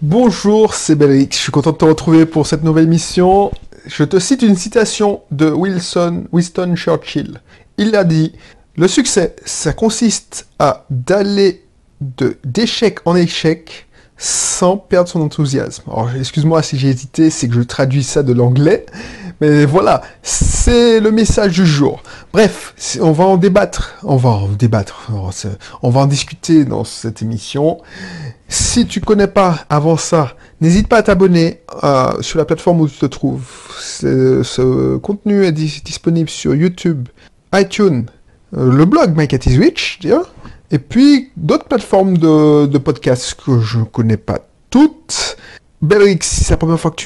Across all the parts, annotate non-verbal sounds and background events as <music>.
Bonjour, c'est Belric. Je suis content de te retrouver pour cette nouvelle mission. Je te cite une citation de Wilson, Winston Churchill. Il a dit Le succès, ça consiste à d'aller de d'échec en échec sans perdre son enthousiasme. Alors, excuse-moi si j'ai hésité, c'est que je traduis ça de l'anglais. Mais voilà, c'est le message du jour. Bref, on va en débattre, on va en débattre, on va en discuter dans cette émission. Si tu connais pas avant ça, n'hésite pas à t'abonner euh, sur la plateforme où tu te trouves. Ce contenu est disponible sur YouTube, iTunes, euh, le blog Mike at Switch, et puis d'autres plateformes de, podcasts que je ne connais pas toutes. Belrix, c'est la première fois que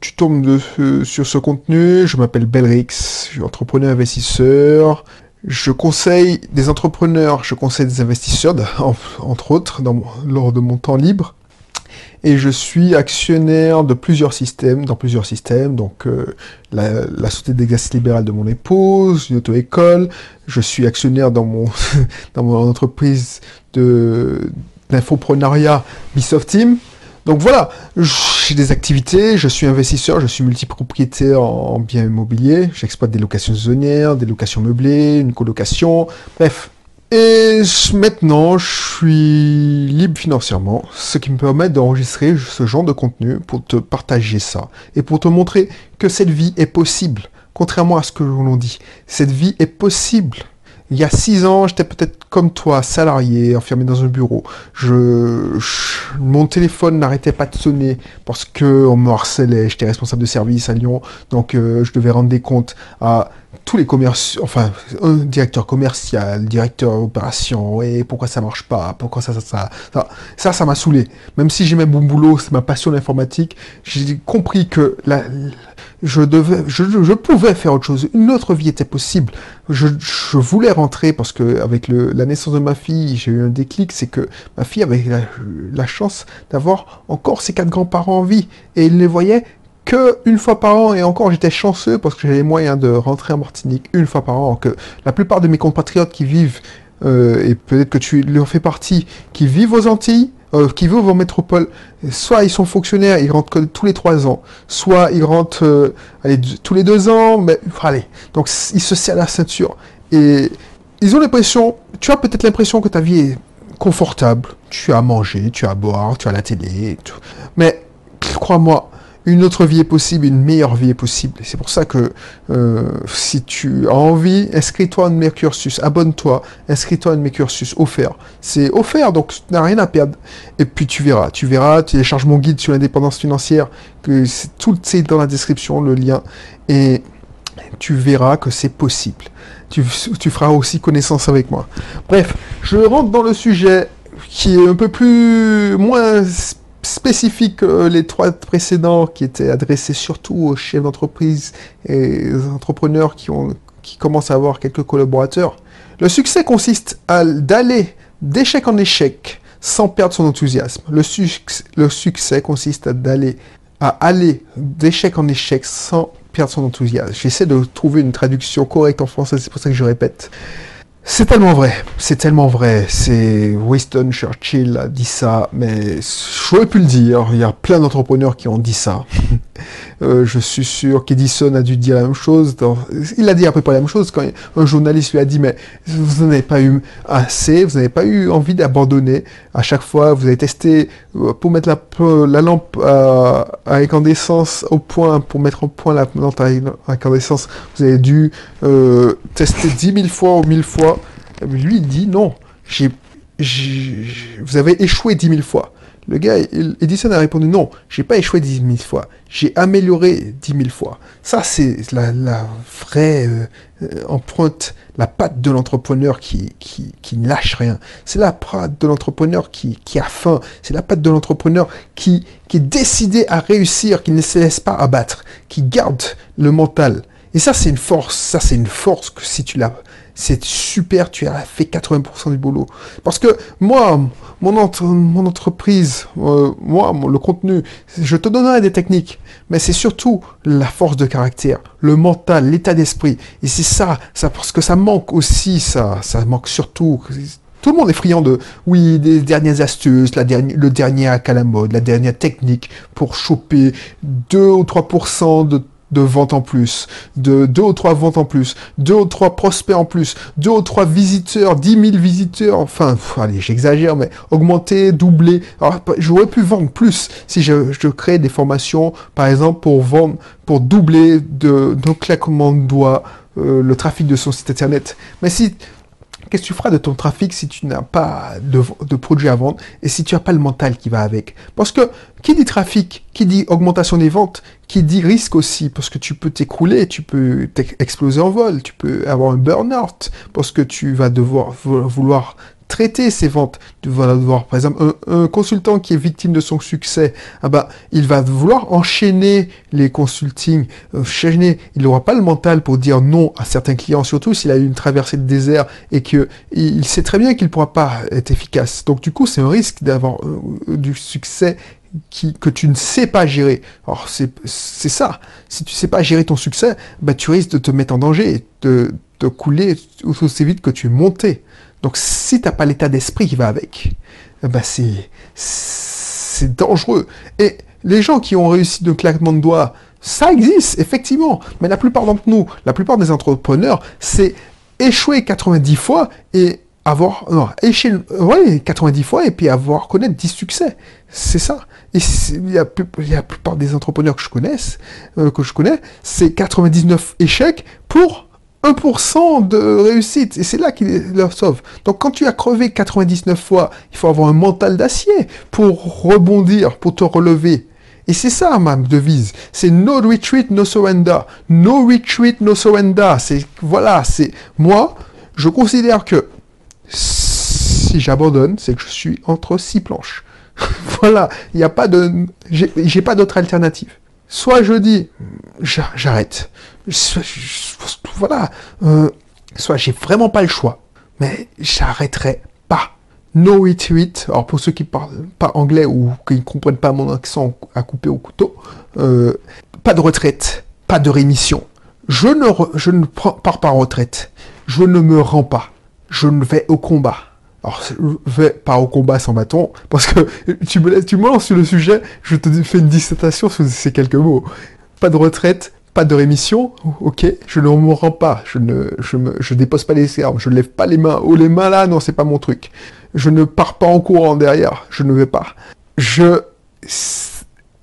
tu, tombes sur ce contenu, je m'appelle Belrix, je suis entrepreneur investisseur. Je conseille des entrepreneurs, je conseille des investisseurs, <laughs> entre autres, lors de mon temps libre. Et je suis actionnaire de plusieurs systèmes, dans plusieurs systèmes, donc euh, la, la, société d'exercice libéral de mon épouse, une auto-école. Je suis actionnaire dans mon, <laughs> dans mon entreprise d'infoprenariat Bisoft Team. Donc voilà, j'ai des activités, je suis investisseur, je suis multipropriétaire en biens immobiliers, j'exploite des locations saisonnières, des locations meublées, une colocation, bref. Et maintenant, je suis libre financièrement, ce qui me permet d'enregistrer ce genre de contenu pour te partager ça et pour te montrer que cette vie est possible. Contrairement à ce que l'on dit, cette vie est possible. Il y a six ans, j'étais peut-être comme toi, salarié, enfermé dans un bureau. Je, mon téléphone n'arrêtait pas de sonner parce que on me harcelait. J'étais responsable de service à Lyon, donc euh, je devais rendre des comptes à tous les commerciaux, enfin, un directeur commercial, directeur opération, ouais, pourquoi ça marche pas, pourquoi ça, ça, ça, ça, ça, m'a saoulé. Même si j'aimais mon boulot, c'est ma passion l'informatique, j'ai compris que la, je devais, je, pouvais faire autre chose. Une autre vie était possible. Je, voulais rentrer parce que avec la naissance de ma fille, j'ai eu un déclic, c'est que ma fille avait la, chance d'avoir encore ses quatre grands-parents en vie et il les voyait que une fois par an, et encore j'étais chanceux parce que j'avais les moyens de rentrer en Martinique une fois par an, que la plupart de mes compatriotes qui vivent, euh, et peut-être que tu en fais partie, qui vivent aux Antilles, qui vivent en métropole, soit ils sont fonctionnaires, ils rentrent tous les trois ans, soit ils rentrent euh, tous les deux ans, mais allez, donc ils se serrent la ceinture. Et ils ont l'impression, tu as peut-être l'impression que ta vie est confortable, tu as à manger, tu as à boire, tu as la télé, mais crois-moi, une autre vie est possible, une meilleure vie est possible. C'est pour ça que euh, si tu as envie, inscris-toi à mes cursus, abonne-toi, inscris-toi à mes cursus offert. C'est offert, donc tu n'as rien à perdre. Et puis tu verras, tu verras, tu télécharges mon guide sur l'indépendance financière, que c'est tout c'est dans la description, le lien, et tu verras que c'est possible. Tu, tu feras aussi connaissance avec moi. Bref, je rentre dans le sujet qui est un peu plus moins spécifique les trois précédents qui étaient adressés surtout aux chefs d'entreprise et aux entrepreneurs qui, ont, qui commencent à avoir quelques collaborateurs. Le succès consiste à d'aller d'échec en échec sans perdre son enthousiasme. Le, le succès consiste à d'aller à aller d'échec en échec sans perdre son enthousiasme. J'essaie de trouver une traduction correcte en français, c'est pour ça que je répète. C'est tellement vrai, c'est tellement vrai. C'est Winston Churchill a dit ça, mais j'aurais pu le dire. Il y a plein d'entrepreneurs qui ont dit ça. <laughs> Euh, je suis sûr qu'Edison a dû dire la même chose. Il a dit à peu près la même chose quand un journaliste lui a dit mais vous n'avez pas eu assez, vous n'avez pas eu envie d'abandonner. À chaque fois, vous avez testé euh, pour mettre la, la lampe à, incandescence au point, pour mettre au point la lampe à incandescence, vous avez dû euh, tester dix mille fois ou mille fois. Lui, il dit non, vous avez échoué dix mille fois. Le gars, Edison a répondu non, j'ai pas échoué dix mille fois, j'ai amélioré dix mille fois. Ça, c'est la, vraie euh, euh, empreinte, la patte de l'entrepreneur qui, qui, qui, ne lâche rien. C'est la patte de l'entrepreneur qui, qui a faim. C'est la patte de l'entrepreneur qui, qui est décidé à réussir, qui ne se laisse pas abattre, qui garde le mental. Et ça, c'est une force. Ça, c'est une force que si tu l'as, c'est super, tu as fait 80% du boulot. Parce que moi, mon, entreprise, euh, moi, le contenu, je te donnerai des techniques, mais c'est surtout la force de caractère, le mental, l'état d'esprit. Et c'est ça, ça, parce que ça manque aussi, ça, ça manque surtout. Tout le monde est friand de, oui, des dernières astuces, le dernier à la mode, la dernière technique pour choper 2 ou 3% de de ventes en plus, de deux ou trois ventes en plus, deux ou trois prospects en plus, deux ou trois visiteurs, dix mille visiteurs, enfin, allez, j'exagère, mais augmenter, doubler. Alors, j'aurais pu vendre plus si je, je crée des formations, par exemple, pour vendre, pour doubler de, de claquement de doigts euh, le trafic de son site internet. Mais si Qu'est-ce que tu feras de ton trafic si tu n'as pas de, produits à vendre et si tu n'as pas le mental qui va avec? Parce que qui dit trafic, qui dit augmentation des ventes, qui dit risque aussi, parce que tu peux t'écrouler, tu peux exploser en vol, tu peux avoir un burn-out, parce que tu vas devoir vouloir traiter ses ventes. Tu vas voir, par exemple, un, consultant qui est victime de son succès, ah bah, il va vouloir enchaîner les consultings, enchaîner. Il n'aura pas le mental pour dire non à certains clients, surtout s'il a eu une traversée de désert et que il sait très bien qu'il ne pourra pas être efficace. Donc du coup, c'est un risque d'avoir euh, du succès que tu ne sais pas gérer. Alors c'est ça. Si tu sais pas gérer ton succès, bah, tu risques de te mettre en danger, de, de couler aussi vite que tu es monté. Donc si t'as pas l'état d'esprit qui va avec, eh ben c'est c'est dangereux. Et les gens qui ont réussi de claquement de doigts, ça existe effectivement. Mais la plupart d'entre nous, la plupart des entrepreneurs, c'est échouer 90 fois et avoir non, échouer ouais, 90 fois et puis avoir connaître 10 succès. C'est ça. Et il la plupart des entrepreneurs que je connaisse, euh, que je connais, c'est 99 échecs pour 1% de réussite. Et c'est là qu'il leur sauve. Donc quand tu as crevé 99 fois, il faut avoir un mental d'acier pour rebondir, pour te relever. Et c'est ça ma devise. C'est no retreat, no surrender. No retreat, no surrender. C'est, voilà, c'est, moi, je considère que si j'abandonne, c'est que je suis entre six planches. <laughs> voilà. Il n'y a pas de, j'ai pas d'autre alternative. Soit je dis, j'arrête voilà, euh, soit j'ai vraiment pas le choix, mais j'arrêterai pas. No retreat. Alors pour ceux qui parlent pas anglais ou qui ne comprennent pas mon accent à couper au couteau, euh, pas de retraite, pas de rémission. Je ne, je ne pars pas en retraite. Je ne me rends pas. Je ne vais au combat. Alors, je vais pas au combat sans bâton, parce que tu me, tu me lances sur le sujet, je te fais une dissertation sur ces quelques mots. Pas de retraite, pas de rémission, ok, je ne me rends pas, je ne je me, je dépose pas les armes, je ne lève pas les mains, ou les mains là, non, c'est pas mon truc. Je ne pars pas en courant derrière, je ne vais pas. Je,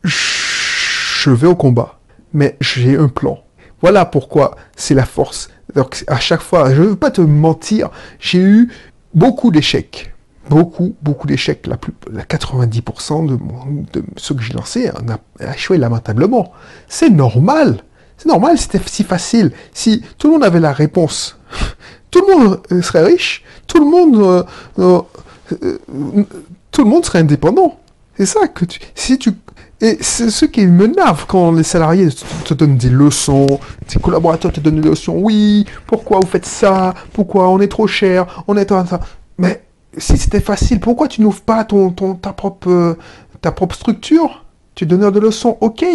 je vais au combat, mais j'ai un plan. Voilà pourquoi c'est la force. Donc à chaque fois, je ne veux pas te mentir, j'ai eu beaucoup d'échecs. Beaucoup, beaucoup d'échecs. La, plus, la 90% de, ceux que j'ai lancés on a échoué lamentablement. C'est normal. C'est normal, c'était si facile. Si tout le monde avait la réponse, tout le monde euh, serait riche, tout le monde, euh, euh, tout le monde serait indépendant. C'est ça que tu, si tu, et c'est ce qui me nave quand les salariés te donnent des leçons, tes collaborateurs te donnent des leçons. Oui, pourquoi vous faites ça? Pourquoi on est trop cher? On est. Mais si c'était facile, pourquoi tu n'ouvres pas ton, ton, ta propre, ta propre structure? Tu es donneur de leçons, ok,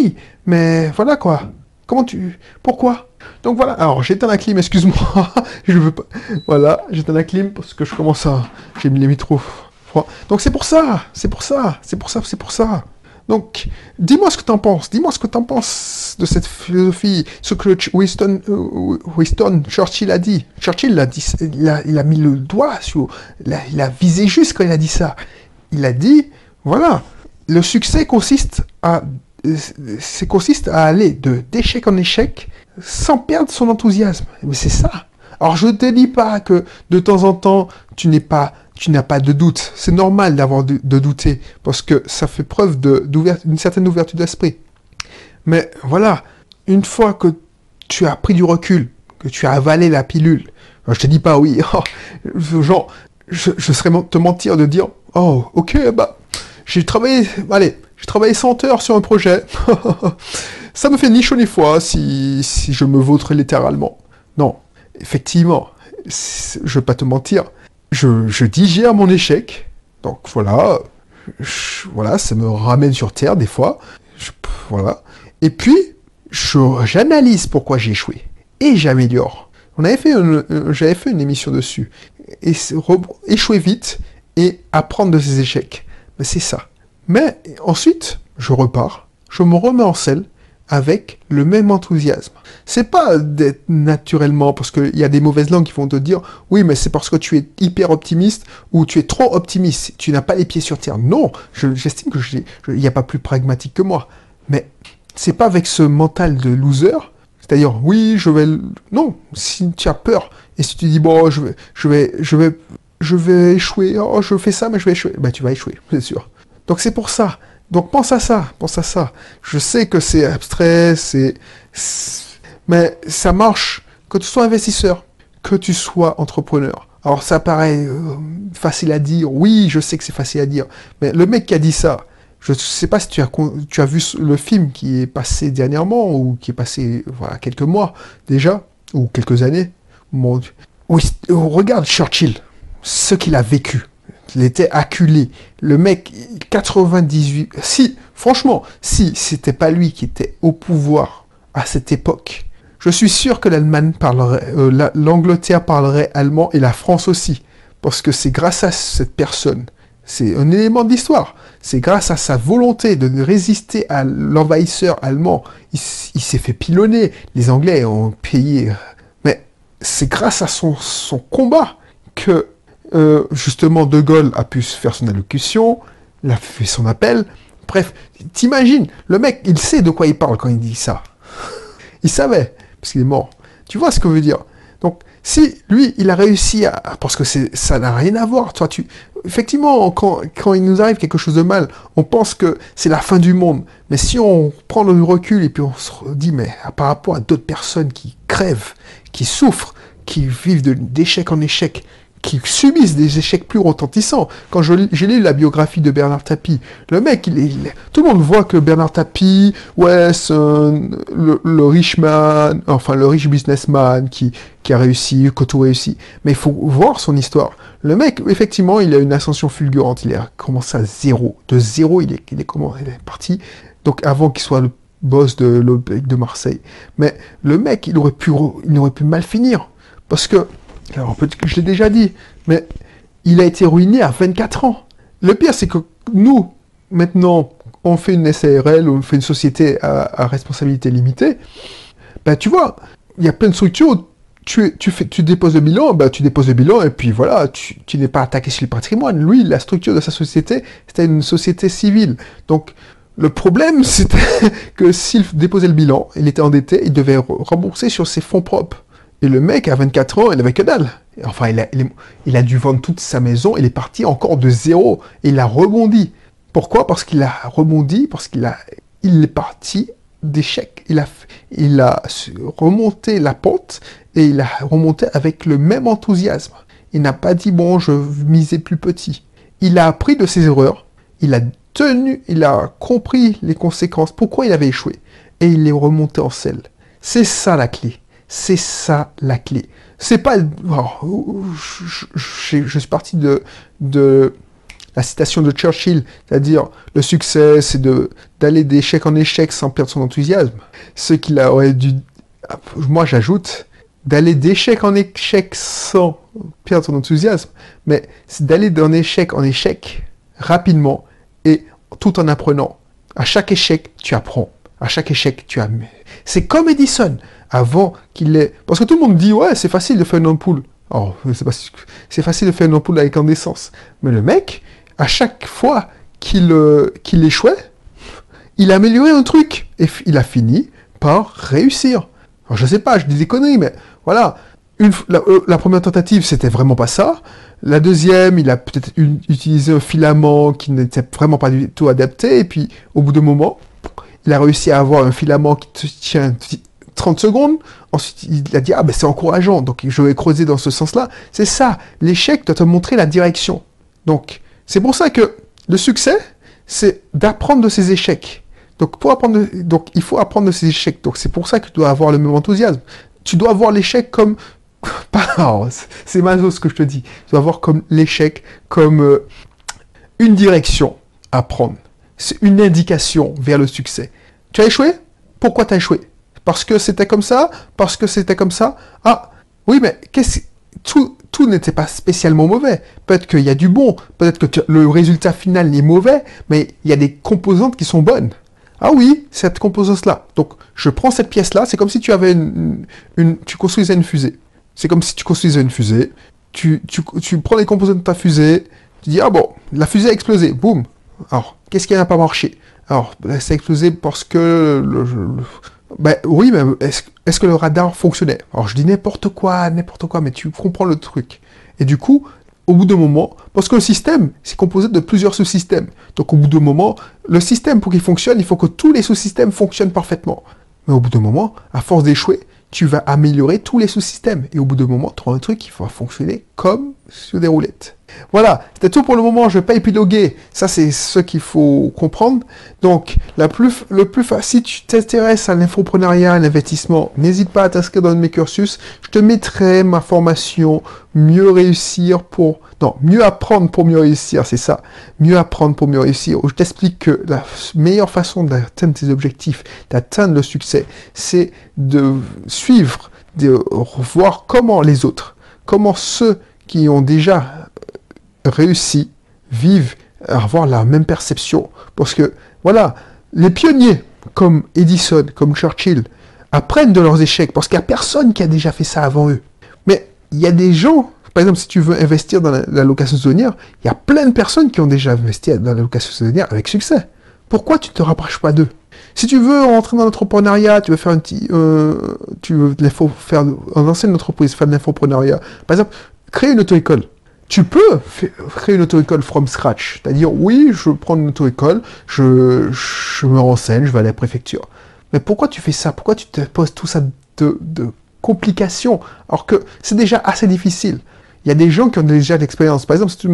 mais voilà quoi. Comment tu... Pourquoi? Donc voilà, alors j'éteins la clim, excuse-moi. <laughs> je veux pas... Voilà, j'éteins la clim parce que je commence à... J'ai mis les froids. Donc c'est pour ça, c'est pour ça, c'est pour ça, c'est pour ça. Donc, dis-moi ce que tu en penses. Dis-moi ce que tu en penses de cette philosophie, ce que Winston, euh, Winston Churchill a dit. Churchill a dit, il a, il a mis le doigt sur, il a, il a visé juste quand il a dit ça. Il a dit, voilà, le succès consiste à c'est consiste à aller de d'échec en échec sans perdre son enthousiasme. Mais c'est ça. Alors je ne te dis pas que de temps en temps tu n'es pas tu n'as pas de doute. C'est normal d'avoir de, douter parce que ça fait preuve d'une certaine ouverture d'esprit. Mais voilà, une fois que tu as pris du recul, que tu as avalé la pilule, je te dis pas oui, <laughs> oh, genre je, je serais te mentir de dire oh ok bah j'ai travaillé allez j'ai travaillé 100 heures sur un projet. <laughs> ça me fait ni chaud ni froid si, je me vautre littéralement. Non, effectivement, je vais pas te mentir, je, digère mon échec. Donc voilà, voilà, ça me ramène sur terre des fois. voilà. Et puis, j'analyse pourquoi j'ai échoué. Et j'améliore. On fait j'avais fait une émission dessus. et échouer vite et apprendre de ses échecs. C'est ça. Mais ensuite, je repars, je me remets en selle avec le même enthousiasme. C'est pas naturellement, parce qu'il y a des mauvaises langues qui vont te dire, oui, mais c'est parce que tu es hyper optimiste ou tu es trop optimiste, tu n'as pas les pieds sur terre. Non, j'estime que il n'y a pas plus pragmatique que moi. Mais c'est pas avec ce mental de loser, c'est-à-dire, oui, je vais, non, si tu as peur et si tu dis, bon, je vais, je vais, je vais, échouer, oh, je fais ça, mais je vais échouer, ben, tu vas échouer, <laughs> c'est sûr. Donc c'est pour ça. Donc pense à ça, pense à ça. Je sais que c'est abstrait, c'est... Mais ça marche, que tu sois investisseur, que tu sois entrepreneur. Alors ça paraît euh, facile à dire, oui, je sais que c'est facile à dire, mais le mec qui a dit ça, je ne sais pas si tu as, vu le film qui est passé dernièrement, ou qui est passé voilà, quelques mois déjà, ou quelques années. Mon regarde Churchill, ce qu'il a vécu. Il était acculé. Le mec, 98... Si, franchement, si c'était pas lui qui était au pouvoir à cette époque, je suis sûr que l'Allemagne parlerait, euh, l'Angleterre parlerait allemand et la France aussi. Parce que c'est grâce à cette personne, c'est un élément d'histoire. C'est grâce à sa volonté de résister à l'envahisseur allemand. Il, s'est fait pilonner. Les Anglais ont payé. Mais c'est grâce à son combat que euh, justement, De Gaulle a pu faire son allocution, il a fait son appel. Bref, t'imagines, le mec, il sait de quoi il parle quand il dit ça. Il savait, parce qu'il est mort. Tu vois ce que veut dire? Donc, si lui, il a réussi à... Parce que ça n'a rien à voir. Toi, tu... Effectivement, quand, quand il nous arrive quelque chose de mal, on pense que c'est la fin du monde. Mais si on prend le recul et puis on se dit, mais par rapport à d'autres personnes qui crèvent, qui souffrent, qui vivent d'échec en échec, qui subissent des échecs plus retentissants. Quand j'ai lu la biographie de Bernard Tapie, le mec, il est, tout le monde voit que Bernard Tapie, ouais, c'est le, le riche man, enfin le riche businessman qui, qui a réussi, que tout réussi. Mais il faut voir son histoire. Le mec, effectivement, il a une ascension fulgurante. Il a commencé à zéro. De zéro, il est, il est, comment, il est parti. Donc avant qu'il soit le boss de de Marseille. Mais le mec, il aurait pu, il aurait pu mal finir. Parce que alors je l'ai déjà dit, mais il a été ruiné à 24 ans. Le pire, c'est que nous, maintenant, on fait une SARL, on fait une société à, responsabilité limitée. Ben, tu vois, il y a plein de structures tu, tu, tu déposes le bilan, ben, tu déposes le bilan et puis voilà, tu, tu n'es pas attaqué sur le patrimoine. Lui, la structure de sa société, c'était une société civile. Donc, le problème, <laughs> c'était que s'il déposait le bilan, il était endetté, il devait rembourser sur ses fonds propres. Et le mec, à 24 ans, il avait que dalle. Enfin, il a, dû vendre toute sa maison, il est parti encore de zéro. Et il a rebondi. Pourquoi? Parce qu'il a rebondi, parce qu'il a, est parti d'échec. Il a, il a remonté la pente et il a remonté avec le même enthousiasme. Il n'a pas dit, bon, je misais plus petit. Il a appris de ses erreurs, il a tenu, il a compris les conséquences, pourquoi il avait échoué, et il est remonté en selle. C'est ça la clé. C'est ça la clé. C'est pas. Oh, je, suis parti de, la citation de Churchill, c'est-à-dire le succès, c'est d'aller d'échec en échec sans perdre son enthousiasme. Ce qu'il aurait dû. Moi, j'ajoute d'aller d'échec en échec sans perdre son enthousiasme, mais c'est d'aller d'un échec en échec rapidement et tout en apprenant. À chaque échec, tu apprends. À chaque échec, tu as. C'est comme Edison avant qu'il ait... Parce que tout le monde dit, ouais, c'est facile de faire une ampoule. Oh, c'est, facile de faire une ampoule avec incandescence. Mais le mec, à chaque fois qu'il, euh, qu'il échouait, il a amélioré un truc. Et il a fini par réussir. Alors, je sais pas, je dis des conneries, mais voilà. Euh, la, première tentative, c'était vraiment pas ça. La deuxième, il a peut-être utilisé un filament qui n'était vraiment pas du tout adapté. Et puis, au bout d'un moment, il a réussi à avoir un filament qui tient 30 secondes. Ensuite, il a dit, ah ben c'est encourageant, donc je vais creuser dans ce sens-là. C'est ça, l'échec doit te montrer la direction. Donc, c'est pour ça que le succès, c'est d'apprendre de ses échecs. Donc, pour apprendre donc, il faut apprendre de ses échecs. Donc, c'est pour ça que tu dois avoir le même enthousiasme. Tu dois voir l'échec comme... <laughs> c'est maso ce que je te dis. Tu dois voir comme l'échec comme euh, une direction à prendre. C'est une indication vers le succès. Tu as échoué? Pourquoi tu as échoué? Parce que c'était comme ça, parce que c'était comme ça. Ah, oui, mais qu'est-ce tout, tout n'était pas spécialement mauvais. Peut-être qu'il y a du bon, peut-être que le résultat final n'est mauvais, mais il y a des composantes qui sont bonnes. Ah oui, cette composante-là. Donc, je prends cette pièce-là, c'est comme si tu avais une, tu construisais une fusée. C'est comme si tu construisais une fusée. Tu, tu, tu prends les composantes de ta fusée, tu dis, ah bon, la fusée a explosé, boum. Alors, qu'est-ce qui n'a pas marché? Alors, ça a explosé parce que... ben, oui, mais est-ce que le radar fonctionnait? Alors, je dis n'importe quoi, n'importe quoi, mais tu comprends le truc. Et du coup, au bout d'un moment, parce que le système, c'est composé de plusieurs sous-systèmes. Donc, au bout d'un moment, le système, pour qu'il fonctionne, il faut que tous les sous-systèmes fonctionnent parfaitement. Mais au bout d'un moment, à force d'échouer, tu vas améliorer tous les sous-systèmes. Et au bout d'un moment, tu auras un truc qui va fonctionner comme sur des roulettes. Voilà, c'était tout pour le moment, je ne vais pas épiloguer, ça c'est ce qu'il faut comprendre. Donc, la plus, le plus facile, si tu t'intéresses à l'infoprenariat, à l'investissement, n'hésite pas à t'inscrire dans mes cursus, je te mettrai ma formation Mieux réussir pour... Non, mieux apprendre pour mieux réussir, c'est ça. Mieux apprendre pour mieux réussir. Je t'explique que la meilleure façon d'atteindre tes objectifs, d'atteindre le succès, c'est de suivre, de voir comment les autres, comment ceux qui ont déjà réussi, vivent, avoir la même perception. Parce que, voilà, les pionniers, comme Edison, comme Churchill, apprennent de leurs échecs, parce qu'il n'y a personne qui a déjà fait ça avant eux. Mais il y a des gens, par exemple, si tu veux investir dans la, location saisonnière, il y a plein de personnes qui ont déjà investi dans la location saisonnière avec succès. Pourquoi tu ne te rapproches pas d'eux? Si tu veux rentrer dans l'entrepreneuriat, tu veux faire un petit, euh, tu veux faire en ancienne entreprise, faire de l'infopreneuriat, par exemple, créer une auto-école tu peux créer une auto-école from scratch. C'est-à-dire, oui, je prends une auto-école, je, me renseigne, je vais à la préfecture. Mais pourquoi tu fais ça? Pourquoi tu te poses tout ça de, complications? Alors que c'est déjà assez difficile il y a des gens qui ont déjà l'expérience. Par exemple, si tu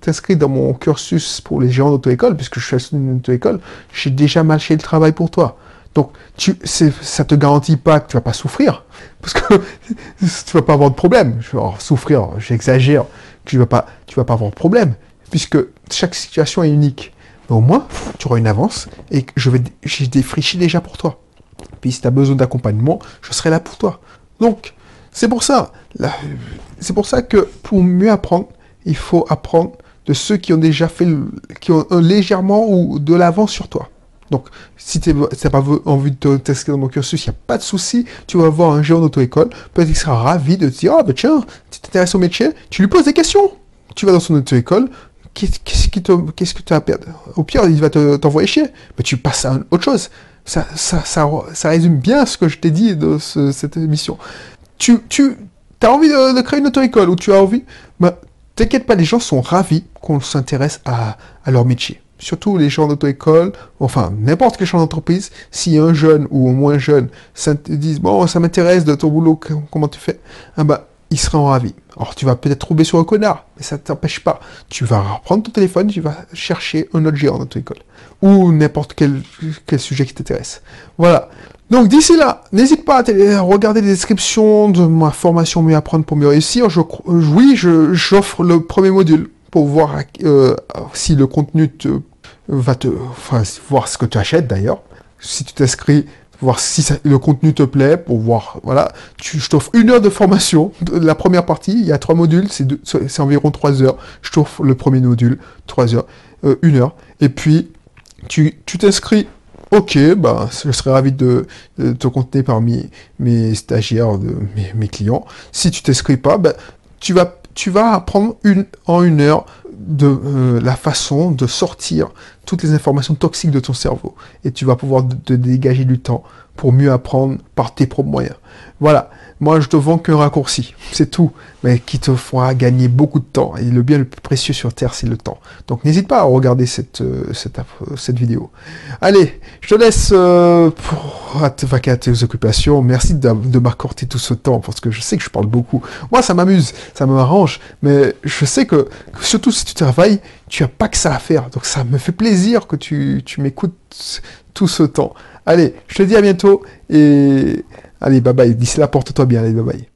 t'inscris dans mon cursus pour les géants d'auto-école, puisque je suis une auto-école, j'ai déjà marché le travail pour toi. Donc, tu, ça te garantit pas que tu vas pas souffrir, parce que <laughs> tu vas pas avoir de problème. souffrir, j'exagère tu vas pas, vas pas avoir de problème, puisque chaque situation est unique. Mais au moins, tu auras une avance et je vais, j'ai défriché déjà pour toi. Puis si tu as besoin d'accompagnement, je serai là pour toi. Donc, c'est pour ça, c'est pour ça que pour mieux apprendre, il faut apprendre de ceux qui ont déjà fait, qui ont légèrement ou de l'avance sur toi. Donc, si tu n'as pas envie de tester dans mon cursus, il n'y a pas de souci. Tu vas voir un géant d'auto-école. Peut-être qu'il sera ravi de te dire, ah ben tiens, tu t'intéresses au métier, tu lui poses des questions. Tu vas dans son auto-école, qu'est-ce que tu as à perdre? Au pire, il va t'envoyer chier. Mais tu passes à autre chose. Ça, ça, ça, résume bien ce que je t'ai dit dans cette émission. Tu, tu as envie de, créer une auto-école ou tu as envie... Ben, T'inquiète pas, les gens sont ravis qu'on s'intéresse à leur métier surtout les gens d'auto-école, enfin n'importe quel champ d'entreprise, si un jeune ou au moins jeune disent bon ça m'intéresse de ton boulot, comment tu fais, ah bah ils seront ravis. Alors tu vas peut-être trouver sur un connard, mais ça ne t'empêche pas. Tu vas reprendre ton téléphone, tu vas chercher un autre géant d'auto-école. Ou n'importe quel, sujet qui t'intéresse. Voilà. Donc d'ici là, n'hésite pas à regarder les descriptions de ma formation Mieux apprendre pour mieux réussir. Je, oui, j'offre le premier module pour voir euh, si le contenu te va te, voir ce que tu achètes d'ailleurs. Si tu t'inscris, voir si le contenu te plaît, pour voir, voilà. Tu, je t'offre une heure de formation. La première partie, il y a trois modules, c'est environ trois heures. Je t'offre le premier module, trois heures, euh, une heure. Et puis, tu t'inscris. Ok, bah, je serais ravi de, te contenter parmi mes stagiaires, mes, clients. Si tu t'inscris pas, bah, tu vas tu vas apprendre une, en une heure de euh, la façon de sortir toutes les informations toxiques de ton cerveau. Et tu vas pouvoir te dégager du temps pour mieux apprendre par tes propres moyens. Voilà. Moi, je te vends qu'un raccourci, c'est tout, mais qui te fera gagner beaucoup de temps. Et le bien le plus précieux sur Terre, c'est le temps. Donc, n'hésite pas à regarder cette, euh, cette, vidéo. Allez, je te laisse euh, pour te vaquer à tes occupations. Merci de, de m'accorder tout ce temps, parce que je sais que je parle beaucoup. Moi, ça m'amuse, ça m'arrange, mais je sais que, surtout si tu travailles, tu n'as pas que ça à faire. Donc, ça me fait plaisir que tu, tu m'écoutes tout ce temps. Allez, je te dis à bientôt et Allez, bye bye. D'ici là, porte-toi bien. Allez, bye bye.